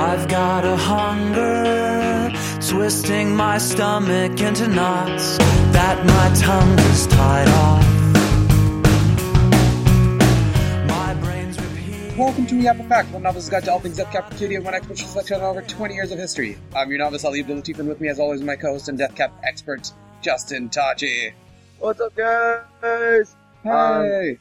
I've got a hunger, twisting my stomach into knots that my tongue is tied off. My brain's repeating. Welcome to the Apple Fact, one novice's guide to all things Death Cab for Cutie, one expert selection on over 20 years of history. I'm your novice, Ali Abdul Latif, and with me, as always, my co-host and Death Cab expert, Justin Tachi. What's up, guys? Hey!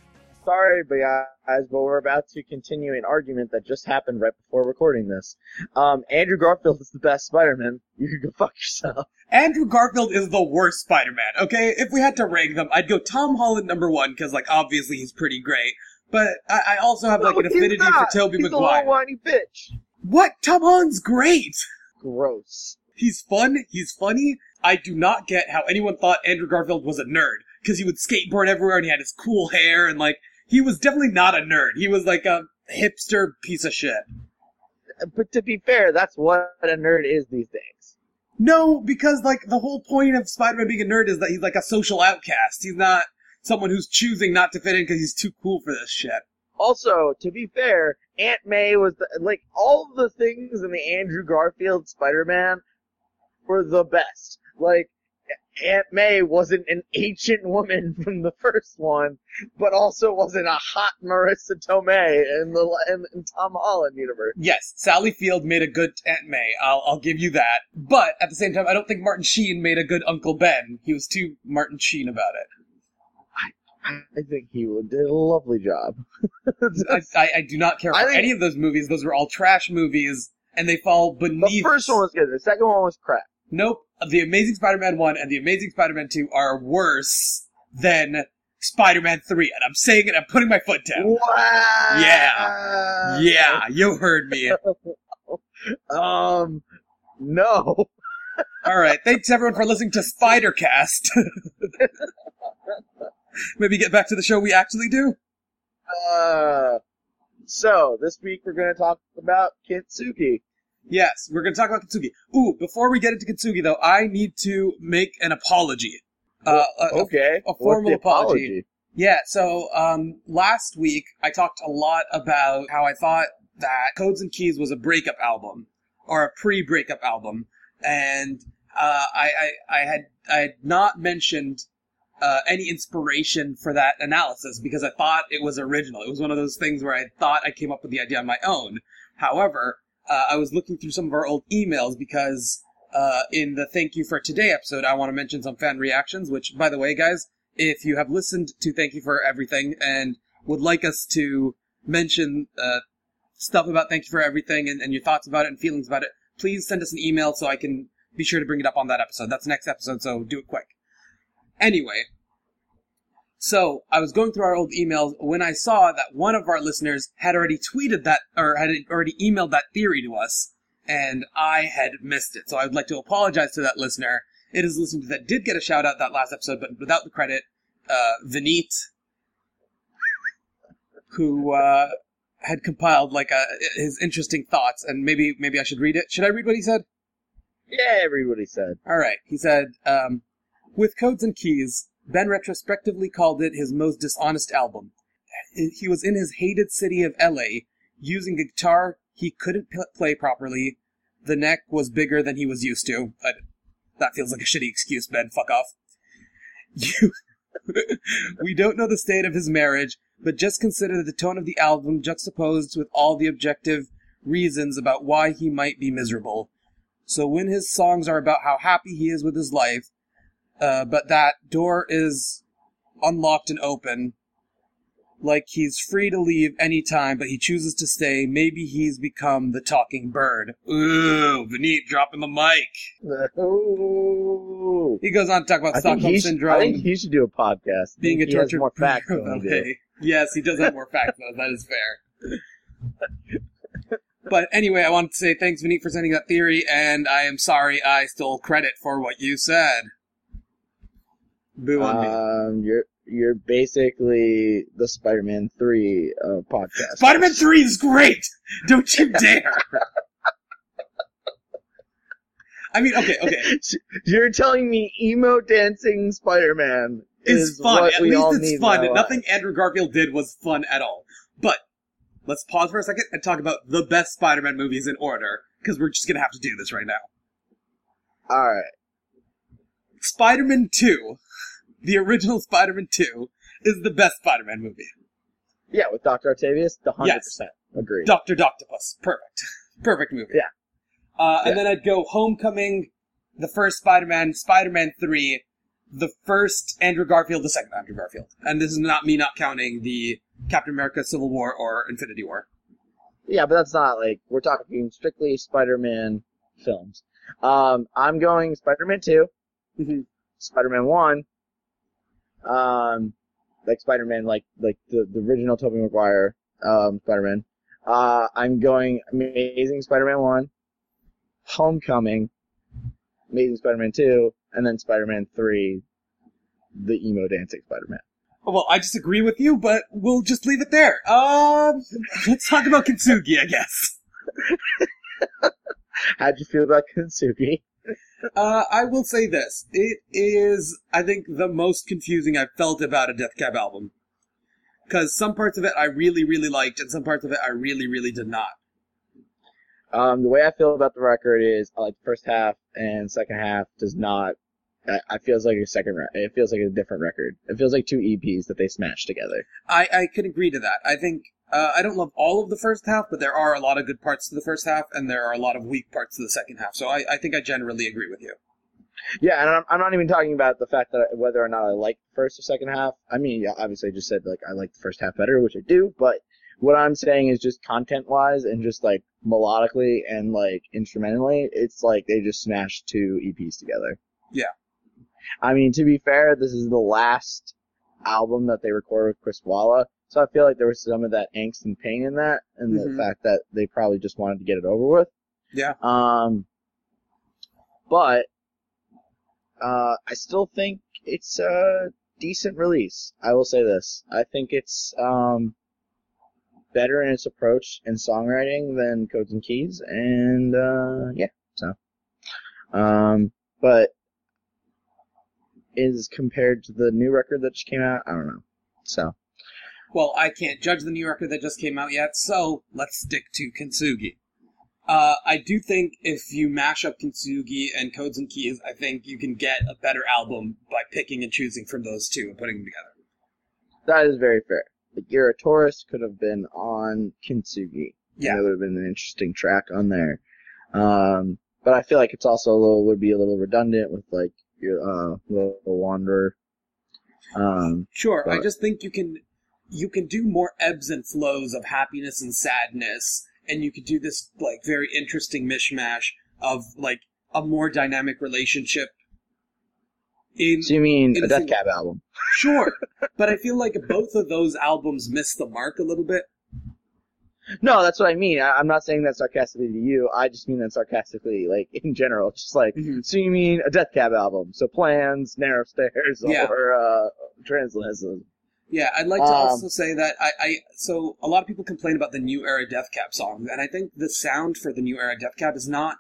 Sorry, guys, but we're about to continue an argument that just happened right before recording this. Um, Andrew Garfield is the best Spider-Man. You can go fuck yourself. Andrew Garfield is the worst Spider-Man, okay? If we had to rank them, I'd go Tom Holland number one, because, like, obviously he's pretty great. But I, I also have, like, No, an he's affinity for. Tobey He's a Maguire. little whiny bitch. What? Tom Holland's great! Gross. He's fun. He's funny. I do not get how anyone thought Andrew Garfield was a nerd because he would skateboard everywhere and he had his cool hair and like he was definitely not a nerd. He was like a hipster piece of shit. But to be fair, that's what a nerd is these days. No, because like the whole point of Spider-Man being a nerd is that he's like a social outcast. He's not someone who's choosing not to fit in because he's too cool for this shit. Also, to be fair, Aunt May was the, like all the things in the Andrew Garfield Spider-Man were the best. Like Aunt May wasn't an ancient woman from the first one, but also wasn't a hot Marisa Tomei in the in, in Tom Holland universe. Yes, Sally Field made a good Aunt May. I'll I'll give you that. But at the same time, I don't think Martin Sheen made a good Uncle Ben. He was too Martin Sheen about it. I think he did a lovely job. I, I, I do not care for any of those movies. Those were all trash movies, and they fall beneath. the first one was good. The second one was crap. Nope. The Amazing Spider-Man one and the Amazing Spider-Man two are worse than Spider-Man three, and I'm saying it. I'm putting my foot down. Wow. Yeah. Yeah, you heard me. Um. No. All right. Thanks everyone for listening to Spidercast. Maybe get back to the show we actually do. Uh. So this week we're going to talk about Kintsugi. Yes, we're going to talk about Kintsugi. Ooh, before we get into Kintsugi, though, I need to make an apology. Uh, a- a Okay. a What's formal the apology. Yeah, so um, last week I talked a lot about how I thought that Codes and Keys was a breakup album or a pre-breakup album, and uh, I, I I had I had not mentioned uh, any inspiration for that analysis because I thought it was original. It was one of those things where I thought I came up with the idea on my own. However, uh, I was looking through some of our old emails because uh, in the Thank You for Today episode, I want to mention some fan reactions. Which, by the way, guys, if you have listened to Thank You for Everything and would like us to mention uh, stuff about Thank You for Everything and, and your thoughts about it and feelings about it, please send us an email so I can be sure to bring it up on that episode. That's next episode, so do it quick. Anyway, so I was going through our old emails when I saw that one of our listeners had already tweeted that or had already emailed that theory to us, and I had missed it. So I would like to apologize to that listener. It is a listener that did get a shout out that last episode, but without the credit. Uh, Vineet, who uh, had compiled like a, his interesting thoughts, and maybe maybe I should read it. Should I read what he said? Yeah, everybody said. All right. He said, um, with Codes and Keys, Ben retrospectively called it his most dishonest album. He was in his hated city of LA, using a guitar he couldn't p- play properly. The neck was bigger than he was used to. But that feels like a shitty excuse, Ben. Fuck off. You. we don't know the state of his marriage, but just consider the tone of the album juxtaposed with all the objective reasons about why he might be miserable. So when his songs are about how happy he is with his life, uh, but that door is unlocked and open, like he's free to leave any time, but he chooses to stay, maybe he's become the talking bird. Ooh, Vineet dropping the mic. Ooh. He goes on to talk about I think, Stockholm he should, syndrome. I think he should do a podcast. I being a think he has tortured more facts than we do. okay. Yes, he does have more facts though. That is fair. but anyway, I wanted to say thanks, Vineet, for sending that theory, and I am sorry I stole credit for what you said. Boo on me. Um, you're you're basically the Spider-Man three uh, podcast. Spider-Man 3 is great! Don't you dare! I mean, okay, okay. You're telling me emo dancing Spider-Man It's is fun. what At we least it's fun. Nothing. Andrew Garfield did was fun at all. But let's pause for a second and talk about the best Spider-Man movies in order. because we're just gonna have to do this right now. All right. Spider-Man 2, the original Spider-Man 2, is the best Spider-Man movie. Yeah, with Doctor Octavius, the hundred Yes. percent agreed. Doctor Doctopus, perfect, perfect movie. Yeah. Uh, and Yeah. then I'd go Homecoming, the first Spider-Man, Spider-Man 3, the first Andrew Garfield, the second Andrew Garfield. And this is not me not counting the Captain America Civil War or Infinity War. Yeah, but that's not like we're talking strictly Spider-Man films. Um, I'm going Spider-Man 2 Mhm. Spider-Man One, um, like Spider-Man, like like the the original Tobey Maguire um, Spider-Man. Uh, I'm going Amazing Spider-Man One, Homecoming, Amazing Spider-Man Two, and then Spider-Man Three, the emo dancing Spider-Man. Well, I disagree with you, but we'll just leave it there. Um, let's talk about Kintsugi, I guess. How'd you feel about Kintsugi? Uh, I will say this. It is, I think, the most confusing I've felt about a Death Cab album. Because some parts of it I really, really liked, and some parts of it I really, really did not. Um, the way I feel about the record is I like the first half and second half does not. I, I feels like a second. Re- it feels like a different record. It feels like two EPs that they smashed together. I, I can agree to that. I think, uh, I don't love all of the first half, but there are a lot of good parts to the first half, and there are a lot of weak parts to the second half. So I, I think I generally agree with you. Yeah, and I'm, I'm not even talking about the fact that I, whether or not I like the first or second half. I mean, yeah, obviously I just said like I like the first half better, which I do, but what I'm saying is just content wise and just like melodically and like instrumentally, it's like they just smashed two EPs together. Yeah. I mean, to be fair, this is the last album that they recorded with Chris Walla, so I feel like there was some of that angst and pain in that, and Mhm. the fact that they probably just wanted to get it over with. Yeah. Um, but uh, I still think it's a decent release. I will say this. I think it's um, better in its approach and songwriting than Codes and Keys, and uh, yeah, so. Um, but is compared to the new record that just came out, I don't know. So Well, I can't judge the new record that just came out yet, so let's stick to Kintsugi. Uh, I do think if you mash up Kintsugi and Codes and Keys, I think you can get a better album by picking and choosing from those two and putting them together. that is very fair. Like, You're a Tourist could have been on Kintsugi. Yeah. That would have been an interesting track on there. Um, but I feel like it's also a little, would be a little redundant with like your, uh, Little Wanderer. Um, Sure, I just think you can you can do more ebbs and flows of happiness and sadness, and you could do this like very interesting mishmash of like a more dynamic relationship. In so you mean a Death Cab album? sure, but I feel like both of those albums miss the mark a little bit. No, that's what I mean. I, I'm not saying that sarcastically to you. I just mean that sarcastically, like, in general. Just like, Mhm. so you mean a Death Cab album. So Plans, Narrow Stairs, Yeah. or, uh, Transatlanticism. Yeah, I'd like to Um, also say that I, I so a lot of people complain about the new era Death Cab songs, and I think the sound for the new era Death Cab is not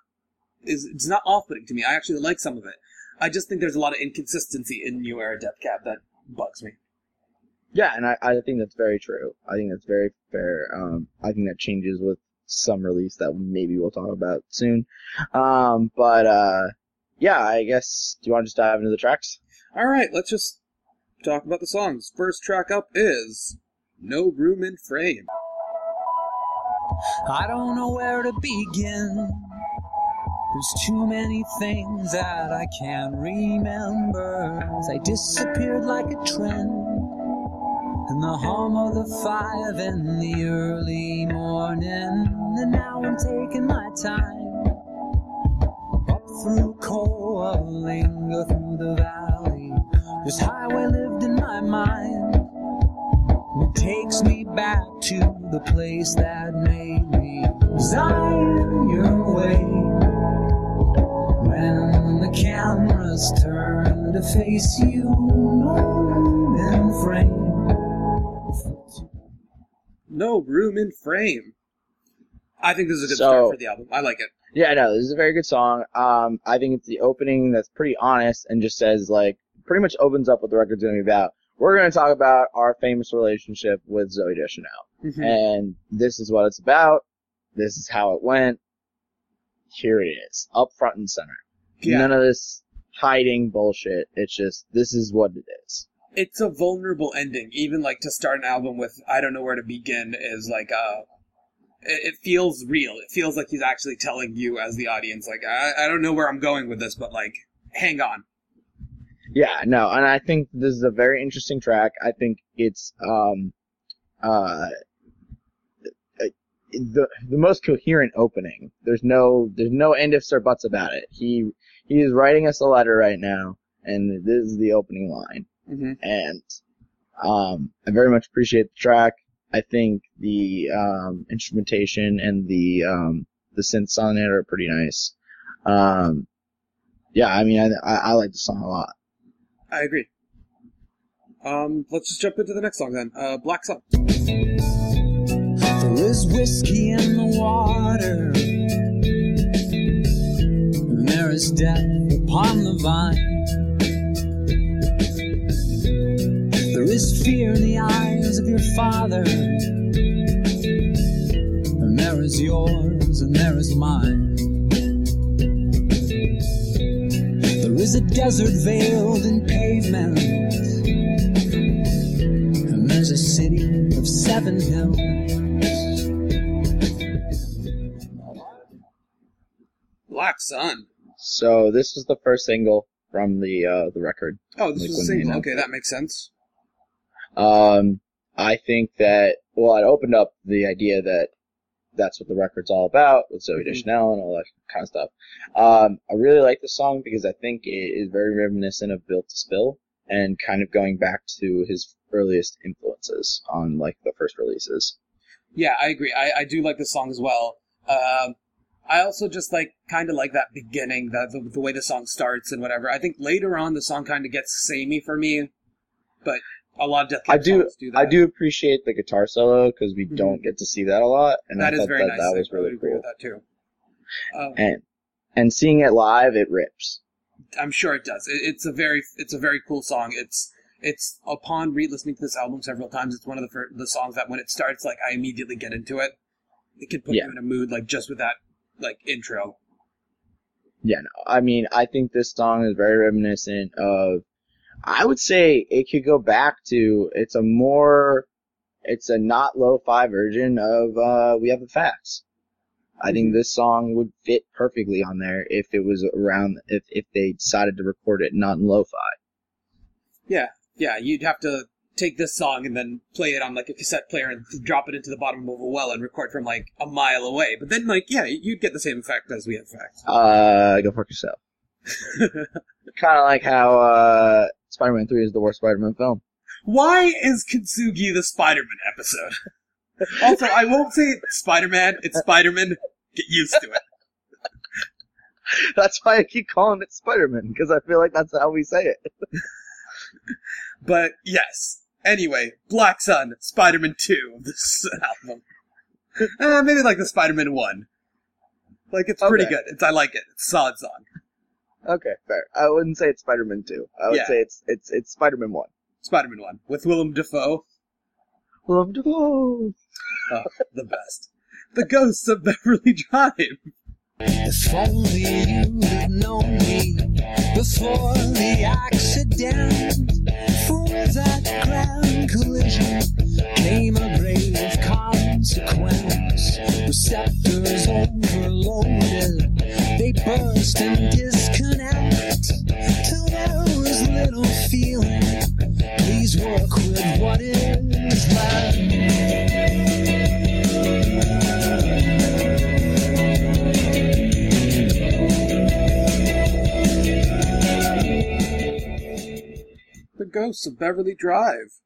is it's not off-putting to me. I actually like some of it. I just think there's a lot of inconsistency in new era Death Cab that bugs me. Yeah, and I, I think that's very true. I think that's very fair. Um, I think that changes with some release that maybe we'll talk about soon. Um, but, uh, yeah, I guess, do you want to just dive into the tracks? All right, let's just talk about the songs. First track up is "No Room in Frame." I don't know where to begin. There's too many things that I can't remember. As I disappeared like a trend. And the hum of the five in the early morning. And now I'm taking my time. Up through Coalinga, through the valley. This highway lived in my mind. It takes me back to the place that made me. Was I in your way? When the cameras turn to face you, no room in frame. No Room in Frame. I think this is a good So- start for the album. I like it. Yeah, no, this is a very good song. Um, I think it's the opening that's pretty honest and just says like, pretty much opens up what the record's gonna be about. We're gonna talk about our famous relationship with Zooey Deschanel. Mhm. and this is what it's about. This is how it went. here it is, up front and center. Yeah. None of this hiding bullshit. It's just this is what it is. it's a vulnerable ending. Even like to start an album with "I don't know where to begin" is like uh it, it feels real. It feels like he's actually telling you as the audience, like I, I don't know where I'm going with this, but like hang on. Yeah, no, and I think this is a very interesting track. I think it's um uh the the most coherent opening. There's no there's no end ifs or buts about it. He he is writing us a letter right now, and this is the opening line. Mm-hmm. And um, I very much appreciate the track. I think the um, instrumentation and the um, the synths on it are pretty nice. Um, yeah, I mean, I, I I like the song a lot. I agree. Um, let's just jump into the next song then. Uh, Black Sun. There is whiskey in the water. And there is death upon the vine. There is fear in the eyes of your father. And there is yours and there is mine. Is a desert veiled in pavement. And there's a city of seven hills. Black Sun. So this is the first single from the uh, the record. Oh, this Like was a single. Okay, that makes sense. Um, I think that well, it opened up the idea that that's what the record's all about with Zooey Mhm. Deschanel and all that kind of stuff. Um, I really like the song because I think it is very reminiscent of Built to Spill and kind of going back to his earliest influences on like the first releases. Yeah, I agree. I, I do like this song as well. Um, I also just like kind of like that beginning, the, the the way the song starts and whatever. I think later on the song kind of gets samey for me, but a lot of Death I do- do that. I do appreciate the guitar solo because we Mhm. don't get to see that a lot, and I That is thought very that nice. that was would really agree cool. with that too. Um, And and seeing it live, it rips. I'm sure it does. It, it's a very it's a very cool song. It's it's upon re-listening to this album several times. It's one of the fir- the songs that when it starts, like I immediately get into it. It can put Yeah. you in a mood, like just with that like intro. Yeah, no. I mean, I think this song is very reminiscent of. I would say it could go back to. It's a more. It's a not lo-fi version of uh, "We Have the Facts." I think this song would fit perfectly on there if it was around. If if they decided to record it not in lo-fi. Yeah, yeah. You'd have to take this song and then play it on like a cassette player and drop it into the bottom of a well and record from like a mile away. But then, like, yeah, you'd get the same effect as we have facts. Uh, go fuck yourself. kind of like how uh, Spider-Man Three is the worst Spider-Man film. Why is Kintsugi the Spider-Man episode? also, I won't say Spider-Man. It's Spider-Man. Get used to it. That's why I keep calling it Spider-Man because I feel like that's how we say it. But yes. Anyway, Black Sun, Spider-Man 2 of this album. Uh, maybe like the Spider-Man 1. Like, it's pretty Okay. good. It's, I like it. It's solid song. Okay, fair. I wouldn't say it's Spider-Man 2. I would Yeah. say it's it's it's Spider-Man 1. Spider-Man 1. With Willem Dafoe. Love to go. Oh, the best. The Ghosts of Beverly Drive. If only you had known me before the accident. For with that grand collision came a grave consequence. Receptors overloaded, they burst and disconnect. Till there was little feeling. Please work with what is left. The Ghosts of Beverly Drive.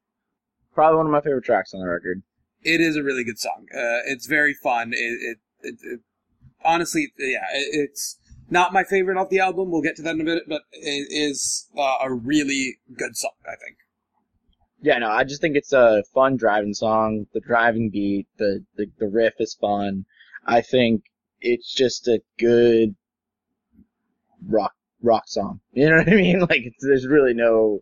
Probably one of my favorite tracks on the record. It is a really good song. Uh, it's very fun. It, it, it, it honestly, yeah, it, it's not my favorite off the album. We'll get to that in a bit, but it is uh, a really good song. I think. Yeah, no, I just think it's a fun driving song. The driving beat, the the, the riff is fun. I think it's just a good rock rock song. You know what I mean? Like it's, there's really no.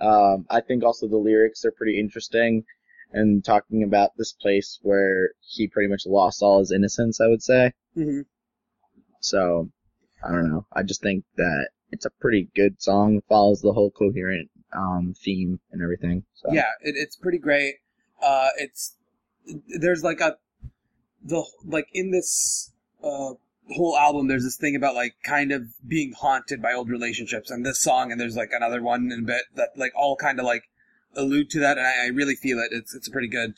Um, I think also the lyrics are pretty interesting, and talking about this place where he pretty much lost all his innocence. I would say. Mm-hmm. So I don't know. I just think that it's a pretty good song. It follows the whole coherent um, theme and everything. So. Yeah, it, it's pretty great. Uh, it's there's like a the like in this uh, whole album. There's this thing about like kind of being haunted by old relationships, and this song, and there's like another one in a bit that like all kind of like allude to that, and I, I really feel it. It's it's a pretty good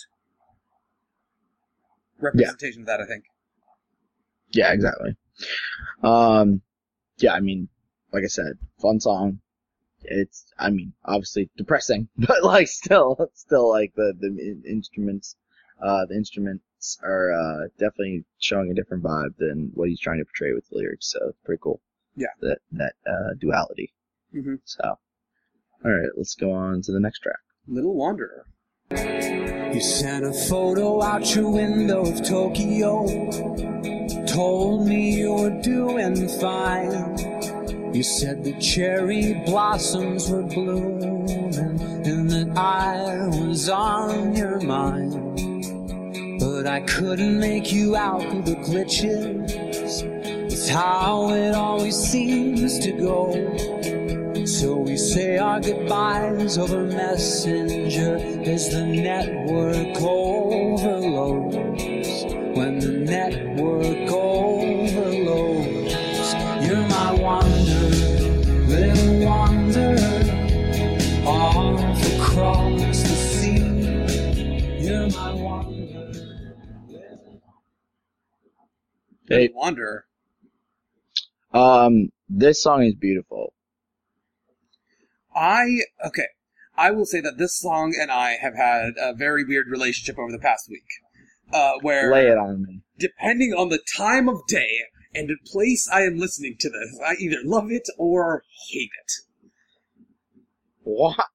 representation of that. I think. Yeah, exactly. Um, yeah, I mean, like I said, fun song. It's, I mean, obviously depressing, but like still, still like the, the instruments, uh, the instruments are, uh, definitely showing a different vibe than what he's trying to portray with the lyrics. So it's pretty cool. Yeah. That, that, uh, duality. Mm-hmm. So, alright, let's go on to the next track. Little Wanderer. You sent a photo out your window of Tokyo. Told me you were doing fine. You said the cherry blossoms were blooming and that I was on your mind. But I couldn't make you out through the glitches. It's how it always seems to go. So we say our goodbyes over Messenger as the network overloads. When the network overloads, Hey. Little Wanderer. Um, this song is beautiful. I okay. I will say that this song and I have had a very weird relationship over the past week, uh, where Lay it on me. depending on the time of day and the place I am listening to this, I either love it or hate it. What?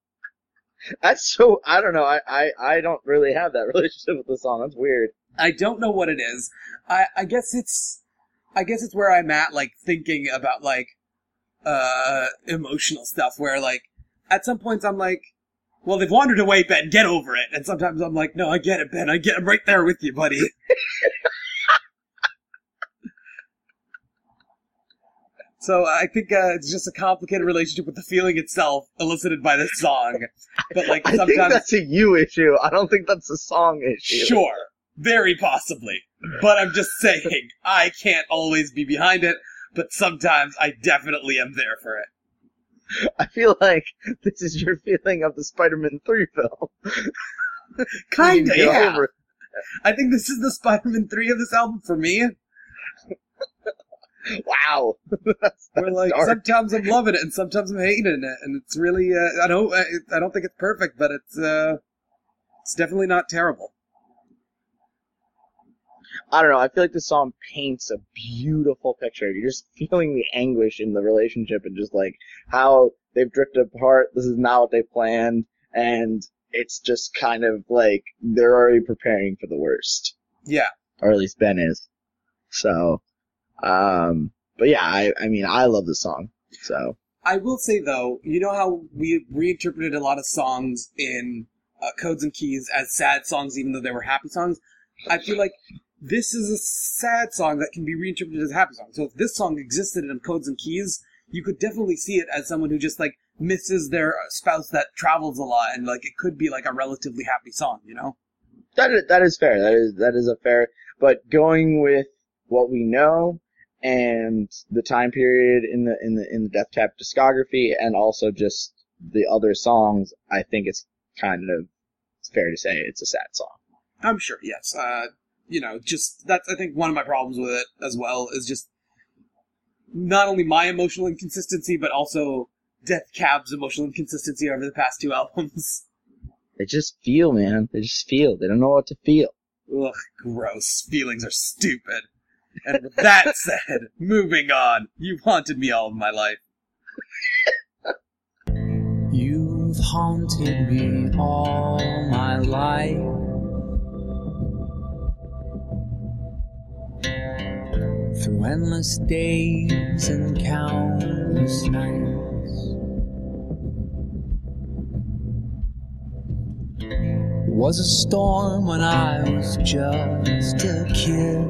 That's so, I don't know, I, I, I don't really have that relationship with the song. That's weird. I don't know what it is. I, I guess it's, I guess it's where I'm at, like thinking about like, uh, emotional stuff. Where like, at some points I'm like, well, they've wandered away, Ben. Get over it. And sometimes I'm like, no, I get it, Ben. I get, I'm right there with you, buddy. so I think uh, it's just a complicated relationship with the feeling itself, elicited by this song. But like I think sometimes, that's a you issue. I don't think that's a song issue. Sure, very possibly. But I'm just saying, I can't always be behind it, but sometimes I definitely am there for it. I feel like this is your feeling of the Spider-Man 3 film. Kinda, yeah. I think this is the Spider-Man 3 of this album for me. Wow. that's, that's like dark. sometimes I'm loving it and sometimes I'm hating it, and it's really uh, I don't I, I don't think it's perfect, but it's uh it's definitely not terrible. I don't know. I feel like this song paints a beautiful picture. You're just feeling the anguish in the relationship and just like how they've drifted apart. This is not what they planned. And it's just kind of like they're already preparing for the worst. Yeah, Or at least Ben is. So, um, but yeah, I, I mean, I love the song. So, I will say though, you know how we reinterpreted a lot of songs in uh, Codes and Keys as sad songs, even though they were happy songs. I feel like this is a sad song that can be reinterpreted as a happy song. So if this song existed in Codes and Keys, you could definitely see it as someone who just like misses their spouse that travels a lot, and like it could be like a relatively happy song, you know? that is, that is fair. That is, that is a fair, but going with what we know and the time period in the, in the, in the Death Cab discography and also just the other songs, I think it's kind of, it's fair to say it's a sad song. I'm sure, yes. Uh, you know, just that's I think one of my problems with it as well is just not only my emotional inconsistency, but also Death Cab's emotional inconsistency over the past two albums. They just feel, man. They just feel. They don't know what to feel. Ugh, gross. Feelings are stupid. And with that said, moving on. You've haunted me all of my life. You've haunted me all my life. Through endless days and countless nights. It was a storm when I was just a kid.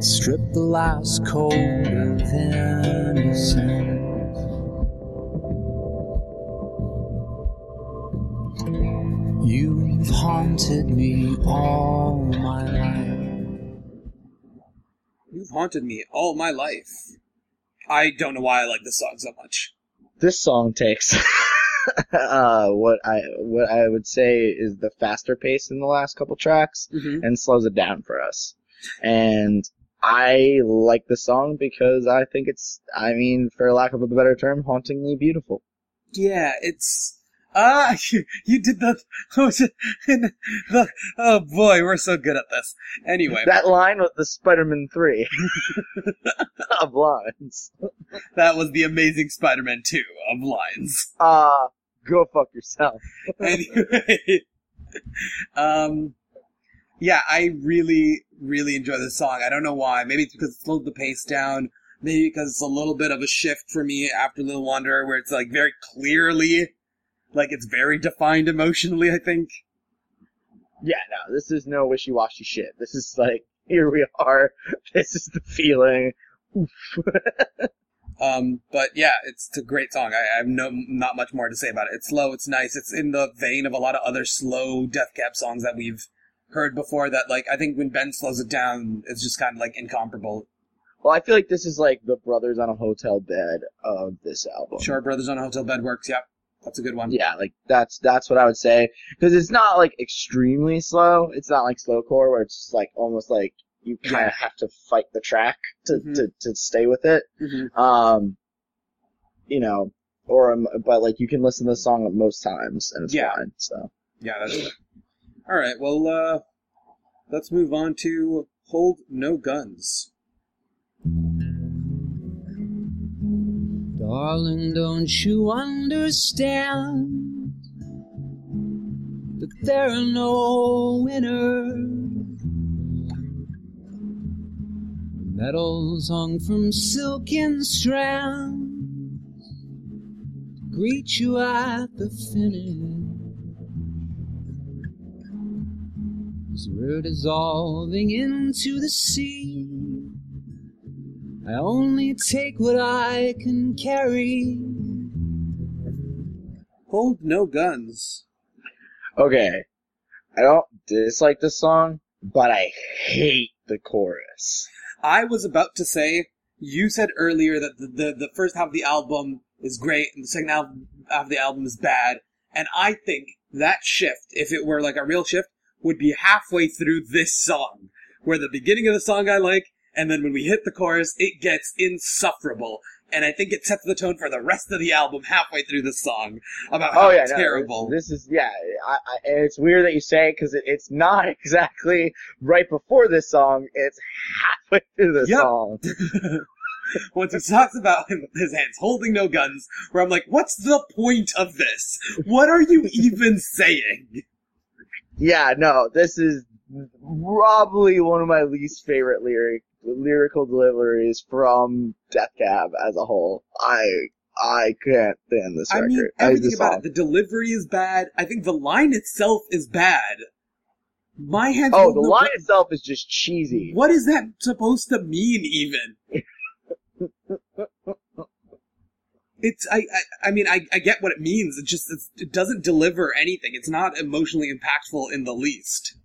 Strip the last coat of innocence. You've haunted me all my life. You've haunted me all my life. I don't know why I like this song so much. This song takes uh, what I what I would say is the faster pace in the last couple tracks Mm-hmm. and slows it down for us. And I like the song because I think it's, I mean, for lack of a better term, hauntingly beautiful. Yeah, it's ah, you, you did the the oh boy, we're so good at this. Anyway, That line was the Spider-Man 3 of lines. that was the Amazing Spider-Man 2 of lines. Uh, go fuck yourself. anyway, um, yeah, I really, really enjoy this song. I don't know why. Maybe it's because it slowed the pace down. Maybe because it's a little bit of a shift for me after Little Wanderer, where it's like very clearly, like it's very defined emotionally. I think. Yeah, no, this is no wishy-washy shit. This is like, here we are. This is the feeling. Um, but yeah, it's a great song. I, I have no not much more to say about it. It's slow. It's nice. It's in the vein of a lot of other slow Death Cab songs that we've heard before. That like I think when Ben slows it down, it's just kind of like incomparable. Well, I feel like this is like the brothers on a hotel bed of this album. Sure, Brothers on a Hotel Bed works. Yep, that's a good one. Yeah, like that's that's what I would say because it's not like extremely slow. It's not like slowcore where it's just like almost like you kind of have to fight the track to, Mhm. to to stay with it. hmm Um, you know, or um, but like you can listen to the song most times and it's Yeah. fine. So Yeah, that's it. All right. Well, uh, let's move on to Hold No Guns. Darling, don't you understand that there are no winners? Medals hung from silken strands greet you at the finish. As we're dissolving into the sea. I only take what I can carry. Hold No Guns. okay, I don't dislike this song, but I hate the chorus. I was about to say, you said earlier that the, the, the first half of the album is great and the second half, half of the album is bad. And I think that shift, if it were like a real shift, would be halfway through this song. Where the beginning of the song I like, and then when we hit the chorus, it gets insufferable. And I think it sets the tone for the rest of the album halfway through the song about how Oh yeah, terrible. this, this is yeah. I, I, it's weird that you say it because it, it's not exactly right before this song. It's halfway through the Yep. song. Once he talks about him, his hands holding no guns, where I'm like, what's the point of this? What are you even saying? Yeah, no, this is probably one of my least favorite lyric lyrical deliveries from Death Cab as a whole. I I can't stand this I record. mean, everything about song. it. The delivery is bad. I think the line itself is bad. My hands. Oh, the line itself is just cheesy. What is that supposed to mean, even? It's I, I I mean I, I get what it means. It just it's, it doesn't deliver anything. It's not emotionally impactful in the least.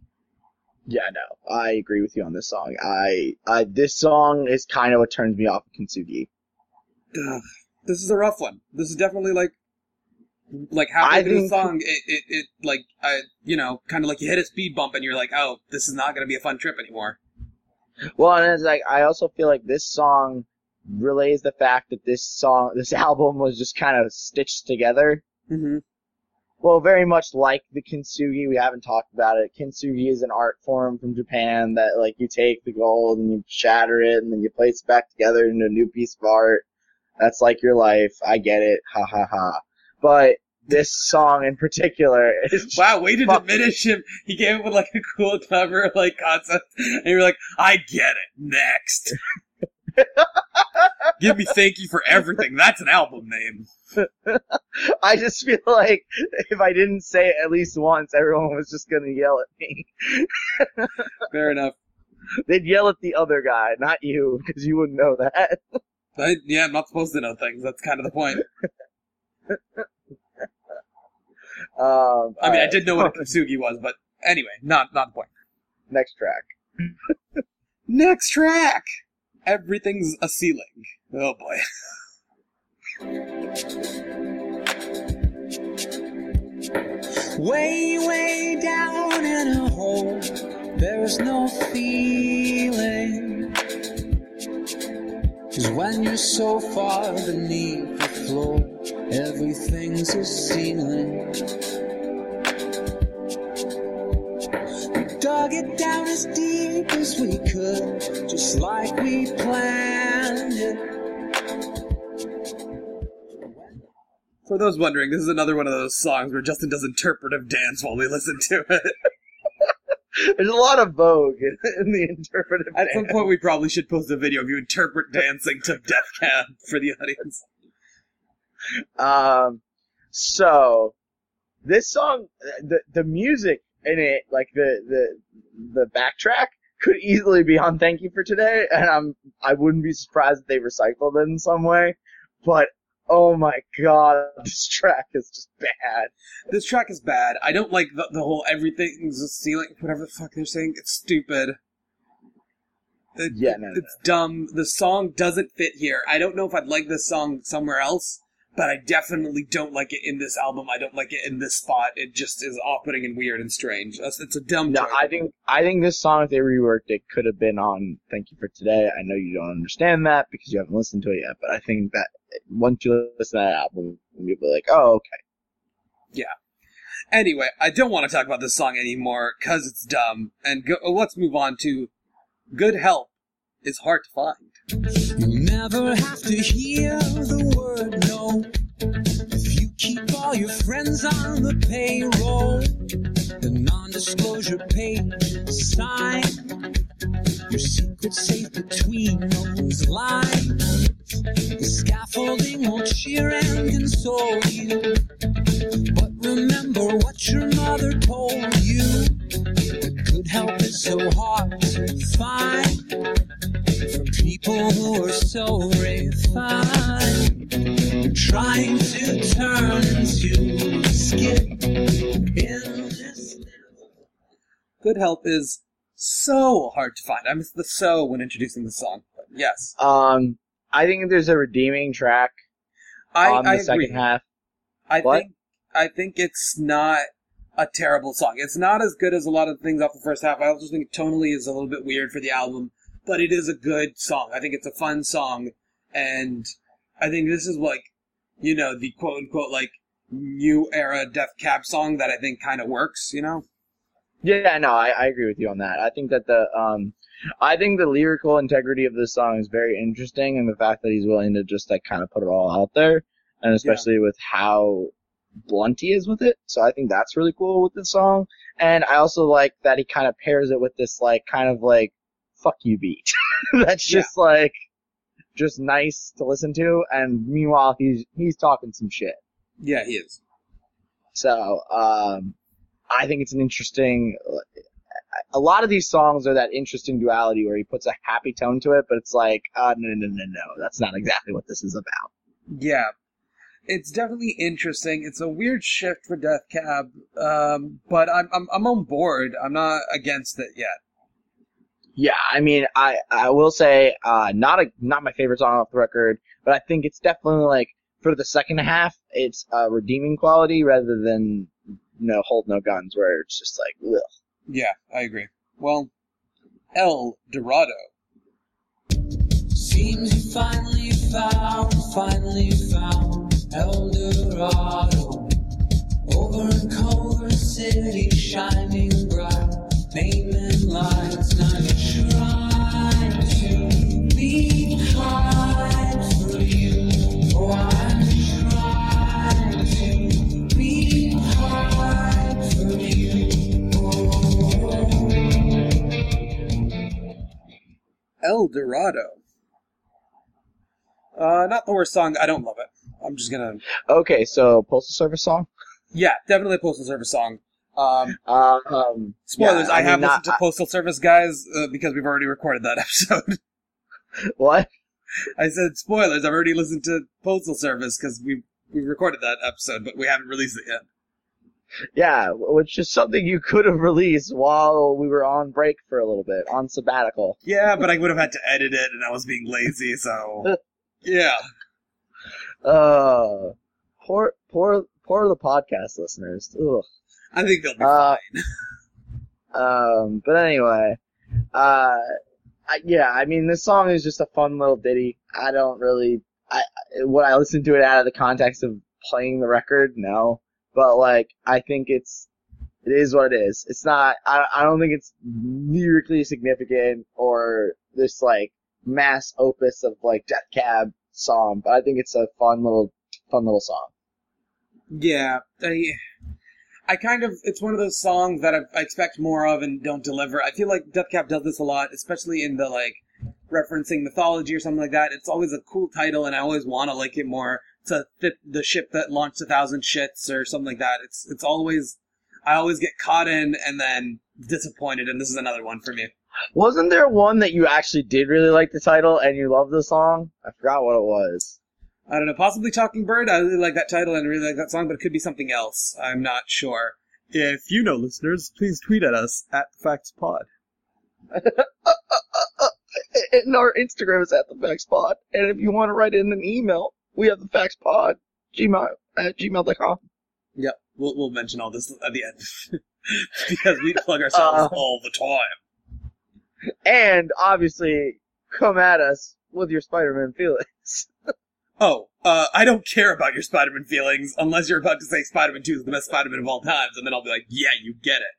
Yeah, no, I agree with you on this song. I, I this song is kind of what turns me off of Kintsugi. Ugh. This is a rough one. This is definitely like like halfway I through the song, it, it, it like I you know kind of like you hit a speed bump and you're like, oh, this is not going to be a fun trip anymore. Well, and it's like I also feel like this song relays the fact that this song, this album was just kind of stitched together. Mm-hmm. Well, very much like the kintsugi, we haven't talked about it. Kintsugi is an art form from Japan that like you take the gold and you shatter it and then you place it back together into a new piece of art. That's like your life. I get it. Ha ha ha. But this song in particular is Wow, way to diminish him. He came up with like a cool, cover like concept, and you're like, I get it. Next. Give me thank you for everything. That's an album name. I just feel like if I didn't say it at least once, everyone was just gonna yell at me. Fair enough. They'd yell at the other guy, not you, because you wouldn't know that. I, yeah, I'm not supposed to know things. That's kind of the point. Um, I mean, I alright, did know what a kintsugi was, but anyway, not not the point. next track. Next track. Everything's a ceiling. Oh boy. Way, way down in a hole, there's no feeling. Cause when you're so far beneath the floor, everything's a ceiling. Dug it down as deep as we could, just like we planned it. For those wondering, this is another one of those songs where Justin does interpretive dance while we listen to it. There's a lot of vogue in, in the interpretive. At some point, we probably should post a video of you interpret dancing to Death Cab for the audience. Um, so this song, the the music in it, like the the the backtrack, could easily be on "Thank You for Today," and I'm I wouldn't be surprised if they recycled it in some way. But oh my god, this track is just bad. This track is bad. I don't like the, the whole everything's a ceiling, whatever the fuck they're saying. It's stupid. It- Yeah, no, no, it's dumb. The song doesn't fit here. I don't know if I'd like this song somewhere else, but I definitely don't like it in this album. I don't like it in this spot. It just is off-putting and weird and strange. It's, it's a dumb No. I think I think this song if they reworked it could have been on "Thank You for Today." I know you don't understand that because you haven't listened to it yet, but I think that once you listen to that album, you'll be like, "Oh, okay." Yeah. Anyway, I don't want to talk about this song anymore because it's dumb. And go, let's move on to "Good Help" is hard to find. Never have to hear the word no. If you keep all your friends on the payroll, the non-disclosure page sign. Your secret safe between those lines. The scaffolding will cheer and console you. But remember what your mother told you. The good help is so hard to find from people who are so refined, trying to turn into skin in this. Good Help is so hard to find. I missed the so when introducing the song. But yes, Um, I think there's a redeeming track I, on the I second agree. half. I What? think I think it's not a terrible song. It's not as good as a lot of things off the first half. I also think tonally is a little bit weird for the album, but it is a good song. I think it's a fun song, and I think this is like, you know, the quote unquote like new era Death Cab song that I think kind of works. You know? Yeah, no, I, I agree with you on that. I think that the um, I think the lyrical integrity of this song is very interesting, and the fact that he's willing to just like kind of put it all out there, and especially with how blunt he is with it. So I think that's really cool with this song, and I also like that he kind of pairs it with this like kind of like fuck you beat. that's Yeah. just like just nice to listen to, and meanwhile he's he's talking some shit. Yeah, he is. So, um, I think it's an interesting. A lot of these songs are that interesting duality where he puts a happy tone to it, but it's like, uh, no, no, no, no, that's not exactly what this is about. Yeah. It's definitely interesting. It's a weird shift for Death Cab, um, but I'm, I'm I'm on board. I'm not against it yet. Yeah, I mean, I I will say, uh, not a not my favorite song off the record, but I think it's definitely like for the second half, it's a redeeming quality rather than you know hold no guns where it's just like, ugh. Yeah, I agree. Well, El Dorado. Seems you finally found, finally found El Dorado. Over in Culver City, shining bright, naming lights. Now you're trying to be high for you. Oh, I'm trying to be high for you. Oh. El Dorado. Uh, not the worst song. I don't love it. I'm just gonna. okay. So postal service song. Yeah, definitely a Postal Service song. Um, Uh, um, spoilers, yeah, I, mean, have not- listened to Postal Service guys uh, because we've already recorded that episode. what? I said spoilers. I've already listened to Postal Service because we we recorded that episode, but we haven't released it yet. Yeah, which is something you could have released while we were on break for a little bit, on sabbatical. Yeah, but I would have had to edit it, and I was being lazy. So yeah, Uh, poor, poor, poor the podcast listeners. Ugh. I think they'll be Uh, fine. Um, but anyway, uh, I, yeah, I mean, this song is just a fun little ditty. I don't really, I, would I listen to it out of the context of playing the record? No. But like, I think it's, it is what it is. It's not, I, I don't think it's lyrically significant or this like mass opus of like Death Cab song, but I think it's a fun little, fun little song. Yeah, I, I kind of, it's one of those songs that I, I expect more of and don't deliver. I feel like Death Cab does this a lot, especially in the like referencing mythology or something like that. It's always a cool title, and I always want to like it more. To fit the ship that launched a thousand shits or something like that. It's it's always, I always get caught in and then disappointed, and this is another one for me. Wasn't there one that you actually did really like the title and you loved the song? I forgot what it was. I don't know, possibly Talking Bird. I really like that title and really like that song, but it could be something else. I'm not sure. If you know, listeners, please tweet at us at the Facts Pod. And our Instagram is at the Facts Pod. And if you want to write in an email, we have the Facts Pod, gmail at gmail.com. Yep, we'll we'll mention all this at the end because we plug ourselves Uh. all the time. And obviously, come at us with your Spider-Man feelings. Oh, uh, I don't care about your Spider-Man feelings unless you're about to say Spider-Man Two is the best Spider-Man of all times, and then I'll be like, yeah, you get it.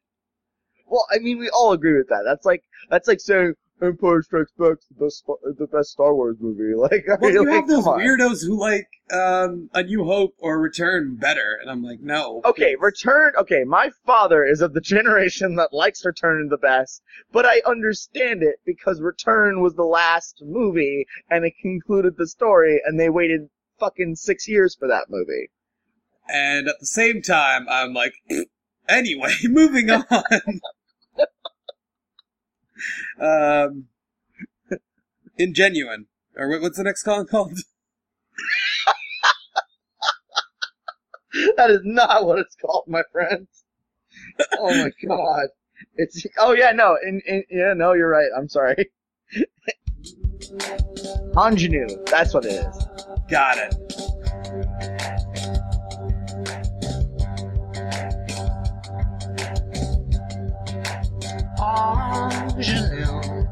Well, I mean, we all agree with that. That's like that's like saying Empire Strikes Back's the best the best Star Wars movie. Like, I Well, mean, you like, have those on. weirdos who like um, A New Hope or Return better, and I'm like, no. Okay, Return. Okay, my father is of the generation that likes Return the best, but I understand it because Return was the last movie and it concluded the story, and they waited fucking six years for that movie. And at the same time, I'm like, anyway, moving on. Um, Ingenuine. Or what's the next song called? that is not what it's called, my friend. Oh my god. It's oh yeah no in, in yeah no you're right I'm sorry. Ingenue, that's what it is. Got it. Ingenue.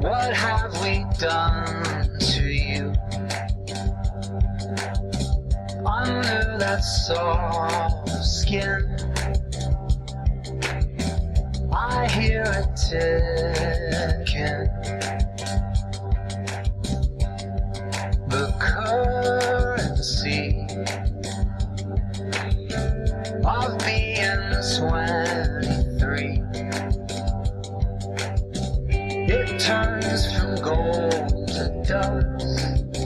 What have we done to you? Under that soft skin, I hear it ticking. The currency 23. It turns from gold to dust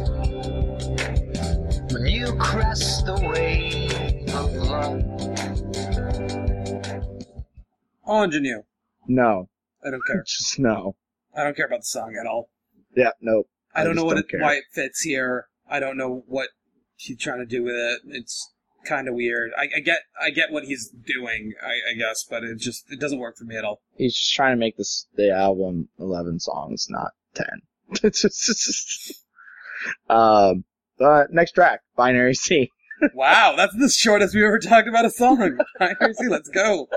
when you crest the wave of love. Ingenue. No, I don't care. just no. I don't care about the song at all. Yeah, nope. I don't know what don't it, why it fits here. I don't know what he's trying to do with it. It's kind of weird. I, I get I get what he's doing, I, I guess, but it just it doesn't work for me at all. He's just trying to make this the album eleven songs, not ten. um, but next track, Binary Sea. wow, that's the shortest we ever talked about a song. Binary Sea, let's go.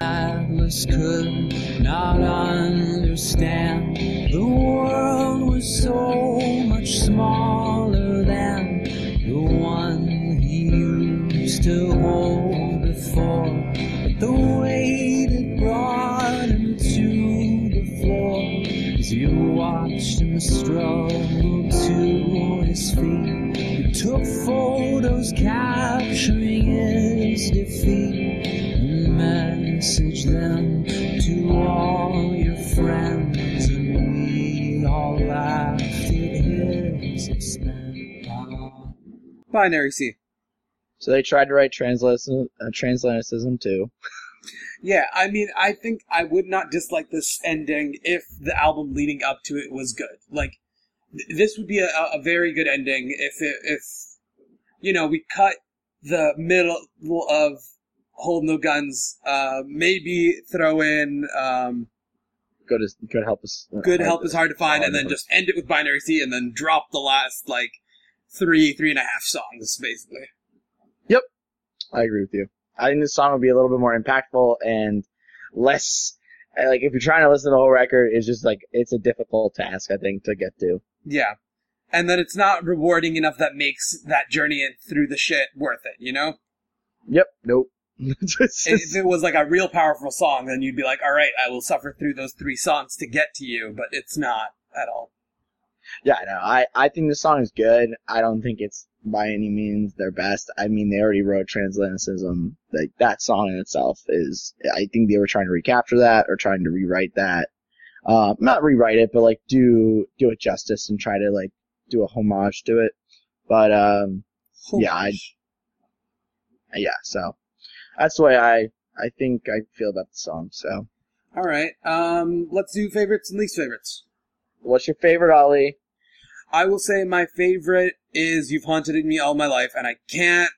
Atlas could not understand. The world was so much smaller used to hold before. But the weight it brought him to the floor as you watched him struggle to his feet. You took photos capturing his defeat and message them to all your friends, and we all laughed at his expense. Binary Sea. So they tried to write translation, uh, translaticism too. Yeah, I mean, I think I would not dislike this ending if the album leading up to it was good. Like, th- this would be a, a very good ending if it, if you know we cut the middle of Hold No Guns, uh, maybe throw in um, Good as good help us. Good Help is Hard to Find, and then just end it with Binary Sea, and then drop the last like three three and a half songs basically. I agree with you. I think this song would be a little bit more impactful and less like if you're trying to listen to the whole record, it's just like it's a difficult task I think to get to. Yeah. And then it's not rewarding enough that makes that journey through the shit worth it, you know? Yep. Nope. If it was like a real powerful song, then you'd be like, all right, I will suffer through those three songs to get to you, but it's not at all. Yeah, no, I I think the song is good. I don't think it's by any means their best. I mean, they already wrote Transatlanticism. Like that song in itself is. I think they were trying to recapture that or trying to rewrite that. Uh, not rewrite it, but like do do it justice and try to like do a homage to it. But um, Yeah, I- yeah, so that's the way I I think I feel about the song. So, All right. Um, let's do favorites and least favorites. What's your favorite Ollie? I will say my favorite is You've Haunted Me All My Life, and I can't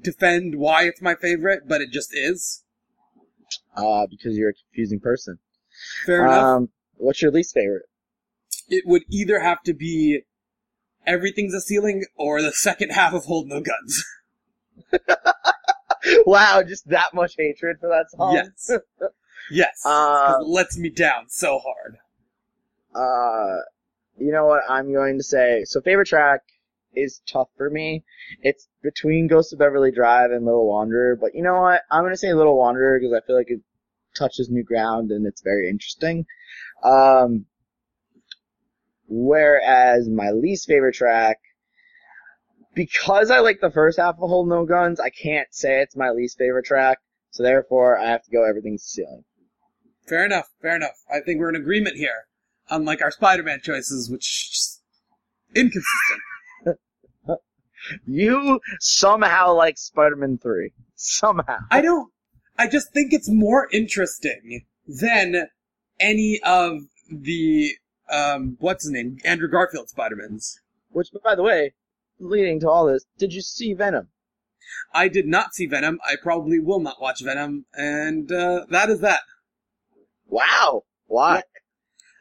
defend why it's my favorite, but it just is. Uh, because you're a confusing person. Fair enough. Um, what's your least favorite? It would either have to be Everything's a Ceiling or the second half of Hold No Guns. wow, just that much hatred for that song. Yes. Yes. Uh, it lets me down so hard. Uh, you know what I'm going to say? So favorite track is tough for me. It's between Ghost of Beverly Drive and Little Wanderer, but you know what? I'm going to say Little Wanderer because I feel like it touches new ground and it's very interesting. Um, whereas my least favorite track, because I like the first half of Hold No Guns, I can't say it's my least favorite track. So therefore, I have to go Everything's Ceiling. Fair enough. Fair enough. I think we're in agreement here. Unlike our Spider-Man choices, which is inconsistent. You somehow like Spider-Man 3. Somehow. I don't. I just think it's more interesting than any of the um, what's his name, Andrew Garfield Spider-Mans. Which, by the way, leading to all this, did you see Venom? I did not see Venom. I probably will not watch Venom, and uh, that is that. Wow. Why?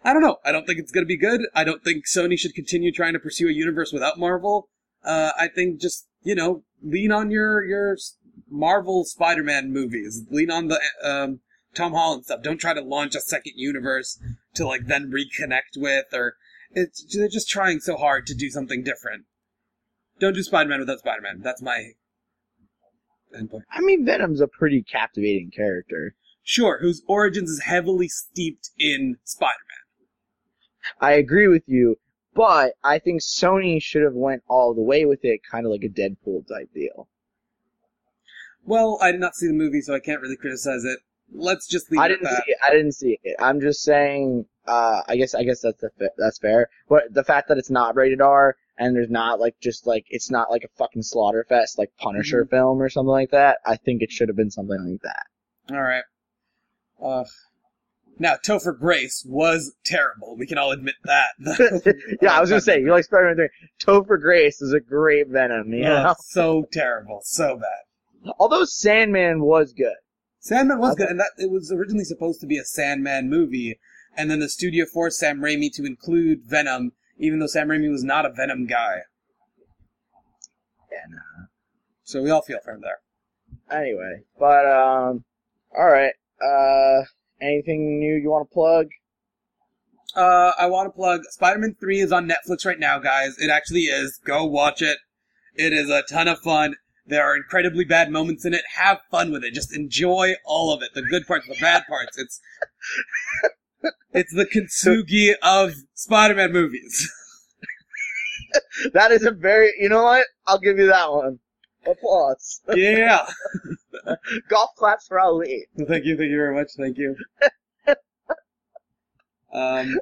I don't know. I don't think it's going to be good. I don't think Sony should continue trying to pursue a universe without Marvel. Uh, I think just you know lean on your your Marvel Spider-Man movies. Lean on the um, Tom Holland stuff. Don't try to launch a second universe to like then reconnect with or it's they're just trying so hard to do something different. Don't do Spider-Man without Spider-Man. That's my endpoint. I mean, Venom's a pretty captivating character. Sure, whose origins is heavily steeped in Spider-Man. I agree with you, but I think Sony should have went all the way with it, kind of like a Deadpool type deal. Well, I did not see the movie, so I can't really criticize it. Let's just leave I it at didn't that. see it. I didn't see it. I'm just saying. Uh, I guess. I guess that's the, that's fair. But the fact that it's not rated R and there's not like just like it's not like a fucking slaughter fest like Punisher Mm-hmm. film or something like that. I think it should have been something like that. All right. Uh, now, Topher Grace was terrible. We can all admit that. yeah, I was gonna say you like Spider-Man 3. Topher Grace is a great Venom. Yeah, Oh, so terrible, so bad. although Sandman was good. Sandman was good, and that it was originally supposed to be a Sandman movie, and then the studio forced Sam Raimi to include Venom, even though Sam Raimi was not a Venom guy. Yeah, no. So we all feel for him there. Anyway, but um, all right. Uh, anything new you want to plug? Uh, I want to plug Spider-Man 3 is on Netflix right now, guys. It actually is. Go watch it. It is a ton of fun. There are incredibly bad moments in it. Have fun with it. Just enjoy all of it. The good parts, the bad parts. It's it's the kintsugi of Spider-Man movies. That is a very. You know what? I'll give you that one. Applause. yeah. Golf claps for Ali. Thank you. Thank you very much. Thank you. Um,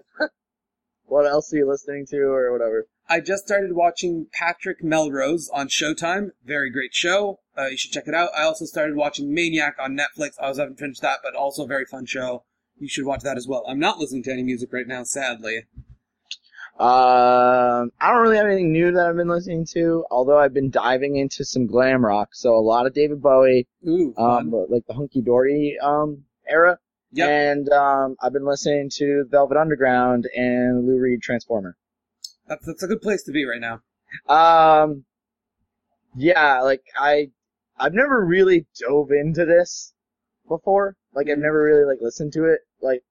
what else are you listening to or whatever? I just started watching Patrick Melrose on Showtime. Very great show. Uh, you should check it out. I also started watching Maniac on Netflix. I was haven't finished that, but also a very fun show. You should watch that as well. I'm not listening to any music right now, sadly. Um, I don't really have anything new that I've been listening to, although I've been diving into some glam rock. So a lot of David Bowie, Ooh, um, like the hunky dory um era, Yep. and um, I've been listening to Velvet Underground and Lou Reed Transformer. That's that's a good place to be right now. Um, yeah, like I, I've never really dove into this before. Like I've never really like listened to it like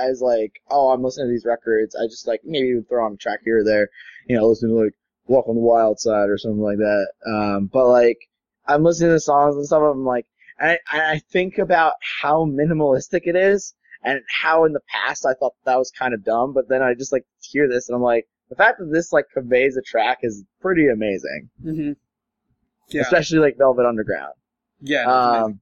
as like, oh, I'm listening to these records. I just like maybe would throw on a track here or there, you know, listen to like Walk on the Wild Side or something like that. Um, but like I'm listening to songs and stuff. I'm like, I I think about how minimalistic it is. And how in the past I thought that was kind of dumb, but then I just like hear this and I'm like, the fact that this like conveys a track is pretty amazing. Mm-hmm. Yeah. Especially like Velvet Underground. yeah. Um,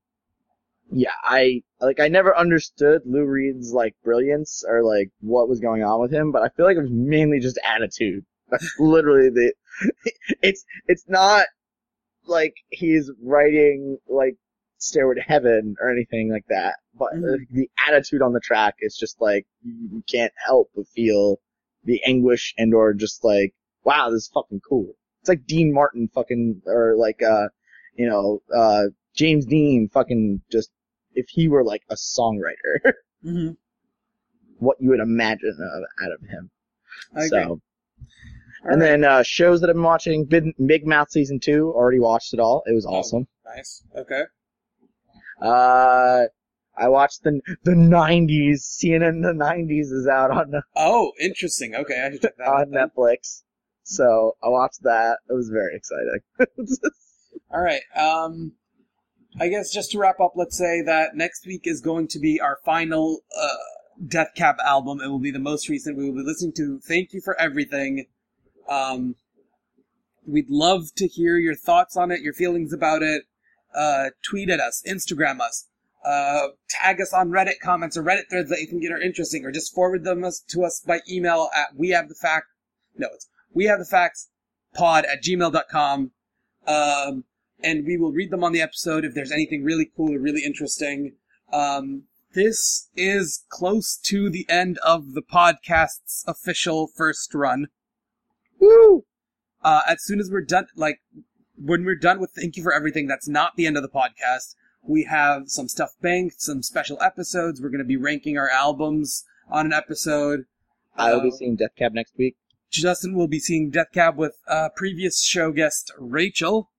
yeah, I like I never understood Lou Reed's like brilliance or like what was going on with him, but I feel like it was mainly just attitude. That's literally the. It's it's not like he's writing like Stairway to Heaven or anything like that, but Mhm. uh, the attitude on the track is just like you you can't help but feel the anguish and or just like wow, this is fucking cool. It's like Dean Martin fucking or like uh you know uh James Dean fucking just if he were like a songwriter, Mhm. what you would imagine of, out of him. I so, All and right. then uh shows that I've been watching, Big, Big Mouth season two, already watched it all. It was Oh. awesome. nice. Okay. Uh, I watched the the '90s. CNN the '90s is out on Oh, interesting. Okay, I should check that on then. Netflix, so I watched that. It was very exciting. All right. Um, I guess just to wrap up, let's say that next week is going to be our final uh, Death Cab album. It will be the most recent. We will be listening to "Thank You for Everything." Um, we'd love to hear your thoughts on it, your feelings about it. Uh, tweet at us, Instagram us, uh, tag us on Reddit comments or Reddit threads that you think are interesting, or just forward them to us by email at we have the fact. No, it's we have the facts pod at gmail.com. Um, and we will read them on the episode if there's anything really cool or really interesting. Um, this is close to the end of the podcast's official first run. Woo! Uh, as soon as we're done, like, when we're done with Thank You for Everything, that's not the end of the podcast. We have some stuff banked, some special episodes. We're going to be ranking our albums on an episode. I will be Uh, seeing Death Cab next week. Justin will be seeing Death Cab with uh, previous show guest Rachel,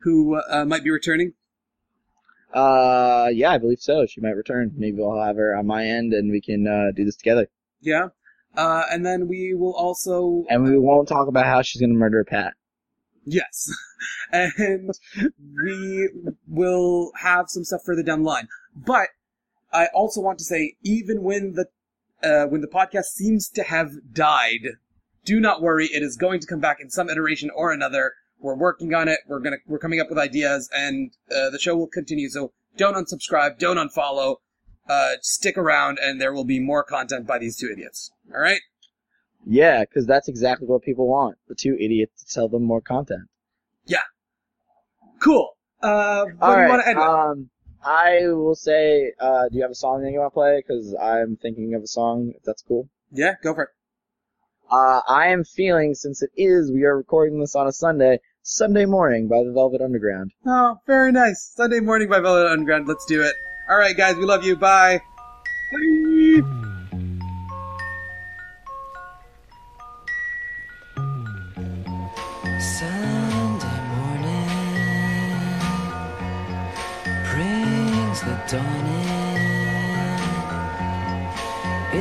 who uh, might be returning. Uh, yeah, I believe so. She might return. Maybe I'll have her on my end, and we can uh, do this together. Yeah. Uh, and then we will also. And we won't talk about how she's gonna murder Pat. Yes. and we will have some stuff further down the line. But I also want to say, even when the uh, when the podcast seems to have died, do not worry. It is going to come back in some iteration or another. We're working on it. We're gonna we're coming up with ideas, and uh, the show will continue. So don't unsubscribe. Don't unfollow. Uh, stick around, and there will be more content by these two idiots. All right. Yeah, because that's exactly what people want. The two idiots to tell them more content. Yeah. Cool. Uh, All right. want to end? Um, I will say, uh, do you have a song that you want to play? Because I'm thinking of a song. If that's cool. yeah, go for it. Uh, I am feeling since it is we are recording this on a Sunday, Sunday morning by the Velvet Underground. Oh, very nice. Sunday morning by Velvet Underground. Let's do it. All right, guys, we love you. Bye. Sunday morning brings the dawn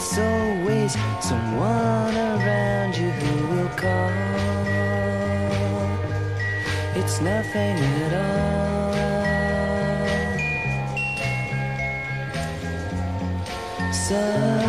there's always someone around you who will call. It's nothing at all. So